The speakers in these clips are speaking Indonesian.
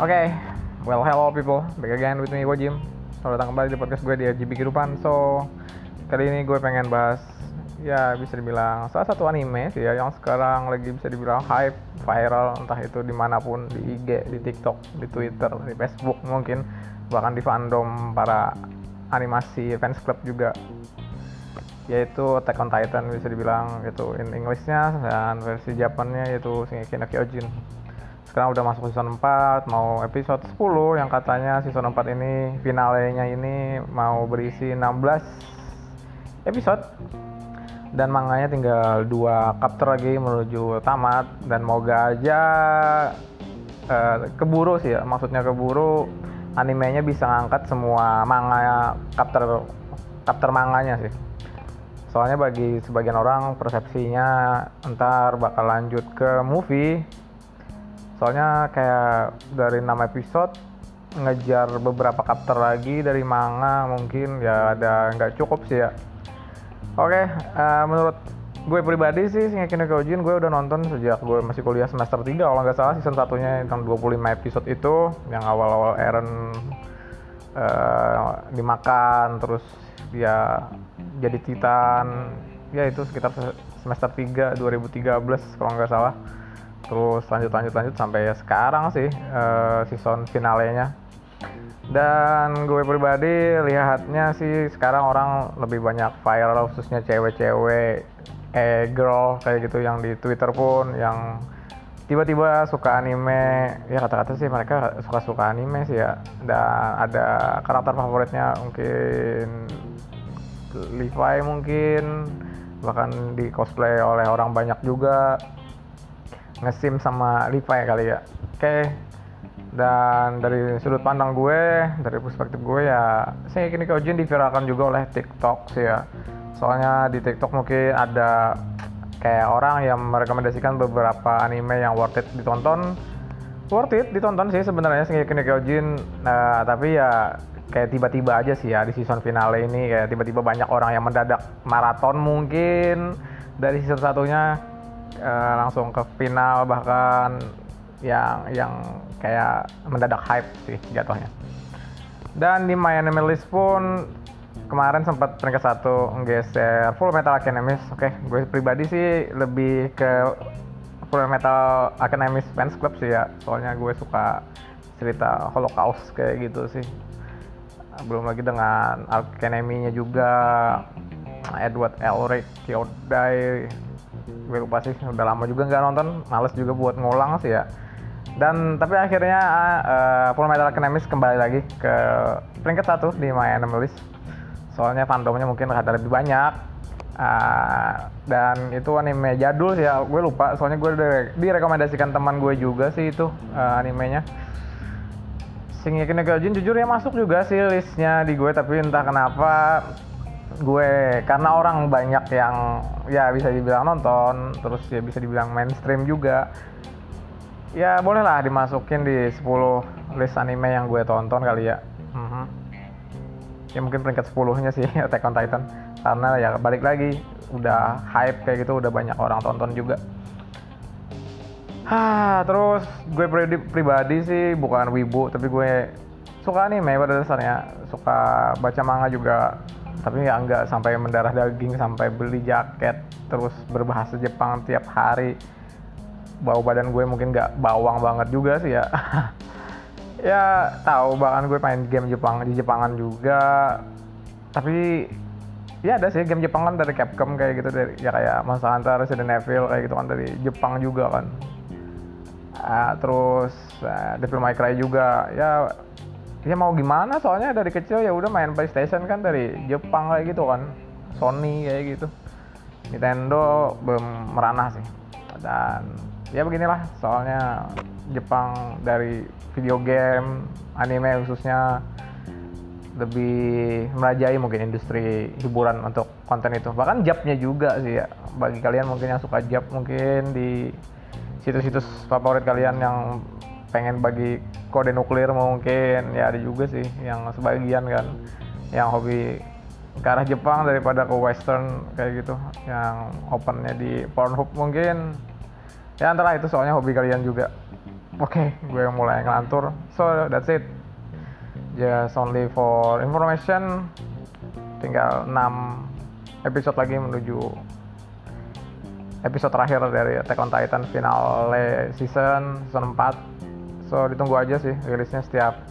Oke, well hello people, back again with me Wajim. Selamat datang kembali di podcast gue di RGB Kehidupan. So, kali ini gue pengen bahas Ya bisa dibilang salah satu anime sih ya Yang sekarang lagi bisa dibilang hype, viral Entah itu di mana pun, di IG, di TikTok, di Twitter, di Facebook mungkin Bahkan di fandom para animasi fans club juga. Yaitu Attack on Titan bisa dibilang itu in Englishnya dan versi Japannya yaitu Shingeki no Kyojin sekarang udah masuk season 4 mau episode 10 yang katanya season 4 ini finalenya ini mau berisi 16 episode. Dan manganya tinggal dua chapter lagi menuju tamat. Dan moga aja uh, keburu sih ya maksudnya keburu animenya bisa ngangkat semua manga chapter chapter manganya sih. Soalnya bagi sebagian orang persepsinya ntar bakal lanjut ke movie soalnya kayak dari 6 episode ngejar beberapa chapter lagi dari manga mungkin ya ada nggak cukup sih ya. Oke uh, menurut gue pribadi sih Shingeki no Kyojin gue udah nonton sejak gue masih kuliah semester 3 kalau nggak salah season satunya yang 25 episode itu yang awal-awal Eren uh, dimakan terus dia jadi Titan. Ya itu sekitar semester 3 2013 kalau nggak salah terus lanjut lanjut lanjut sampai sekarang sih uh, season finalenya. Dan gue pribadi lihatnya sih sekarang orang lebih banyak viral khususnya cewek-cewek eh girl kayak gitu yang di Twitter pun yang tiba-tiba suka anime. Ya kata-kata sih mereka suka-suka anime sih ya. Dan ada karakter favoritnya mungkin Levi mungkin bahkan di cosplay oleh orang banyak juga ngesim sama Levi kali ya. Oke. Okay. dan dari sudut pandang gue dari perspektif gue ya saya kini Kyojin diviralkan juga oleh TikTok sih ya. Soalnya di TikTok mungkin ada kayak orang yang merekomendasikan beberapa anime yang worth it ditonton. Worth it ditonton sih sebenarnya Shingeki no Kyojin nah, tapi ya kayak tiba-tiba aja sih ya di season finale ini kayak tiba-tiba banyak orang yang mendadak maraton mungkin dari season satunya uh, langsung ke final bahkan yang yang kayak mendadak hype sih jatuhnya. Dan di My Anime List pun kemarin sempat peringkat satu nggeser Full Metal Alchemist. Oke, okay, gue pribadi sih lebih ke Full Metal Alchemist fans club sih ya. Soalnya gue suka cerita Holocaust kayak gitu sih. Belum lagi dengan Alchemy-nya juga Edward Elric Kyodai gue lupa sih udah lama juga nggak nonton males juga buat ngulang sih ya. Dan tapi akhirnya uh, Full Metal Alchemist kembali lagi ke peringkat satu di My Anime soalnya fandomnya mungkin ada lebih banyak. Uh, dan itu anime jadul sih ya gue lupa. Soalnya gue direkomendasikan teman gue juga sih itu uh, animenya. Shingeki no Kyojin jujur ya masuk juga sih listnya di gue tapi entah kenapa gue karena orang banyak yang ya bisa dibilang nonton terus ya bisa dibilang mainstream juga. Ya bolehlah dimasukin di 10 list anime yang gue tonton kali ya. Mm-hmm. ya mungkin peringkat 10 nya sih Attack on Titan. Karena ya balik lagi udah hype kayak gitu udah banyak orang tonton juga. Ah, terus gue pribadi, pribadi sih bukan wibu tapi gue suka anime pada dasarnya. Suka baca manga juga tapi ya nggak sampai mendarah daging sampai beli jaket terus berbahasa Jepang tiap hari. Bau badan gue mungkin nggak bawang banget juga sih ya. Ya tahu bahkan gue main game Jepang di Jepangan juga. Tapi ya ada sih game Jepang kan dari Capcom kayak gitu dari ya kayak Monster Hunter Resident Evil kayak gitu kan dari Jepang juga kan. Uh, terus uh, Devil May Cry juga. Ya ya mau gimana? Soalnya dari kecil ya udah main PlayStation kan dari Jepang kayak gitu kan. Sony kayak gitu. Nintendo belum merana sih. Dan ya beginilah soalnya Jepang dari video game anime khususnya lebih merajai mungkin industri hiburan untuk konten itu. Bahkan jabnya juga sih ya. Bagi kalian mungkin yang suka jab mungkin di situs-situs favorit kalian yang pengen bagi kode nuklir mungkin. Ya ada juga sih yang sebagian kan yang hobi ke arah Jepang daripada ke Western kayak gitu. Yang opennya di Pornhub mungkin. Ya antara itu soalnya hobi kalian juga. Oke okay, gue mulai ngelantur. So that's it. Just only for information tinggal 6 episode lagi menuju episode terakhir dari Attack on Titan finale season season 4 so ditunggu aja sih rilisnya setiap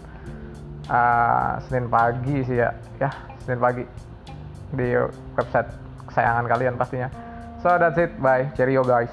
uh, Senin pagi sih ya. Ya Senin pagi di website kesayangan kalian pastinya. So that's it. Bye. Cheerio guys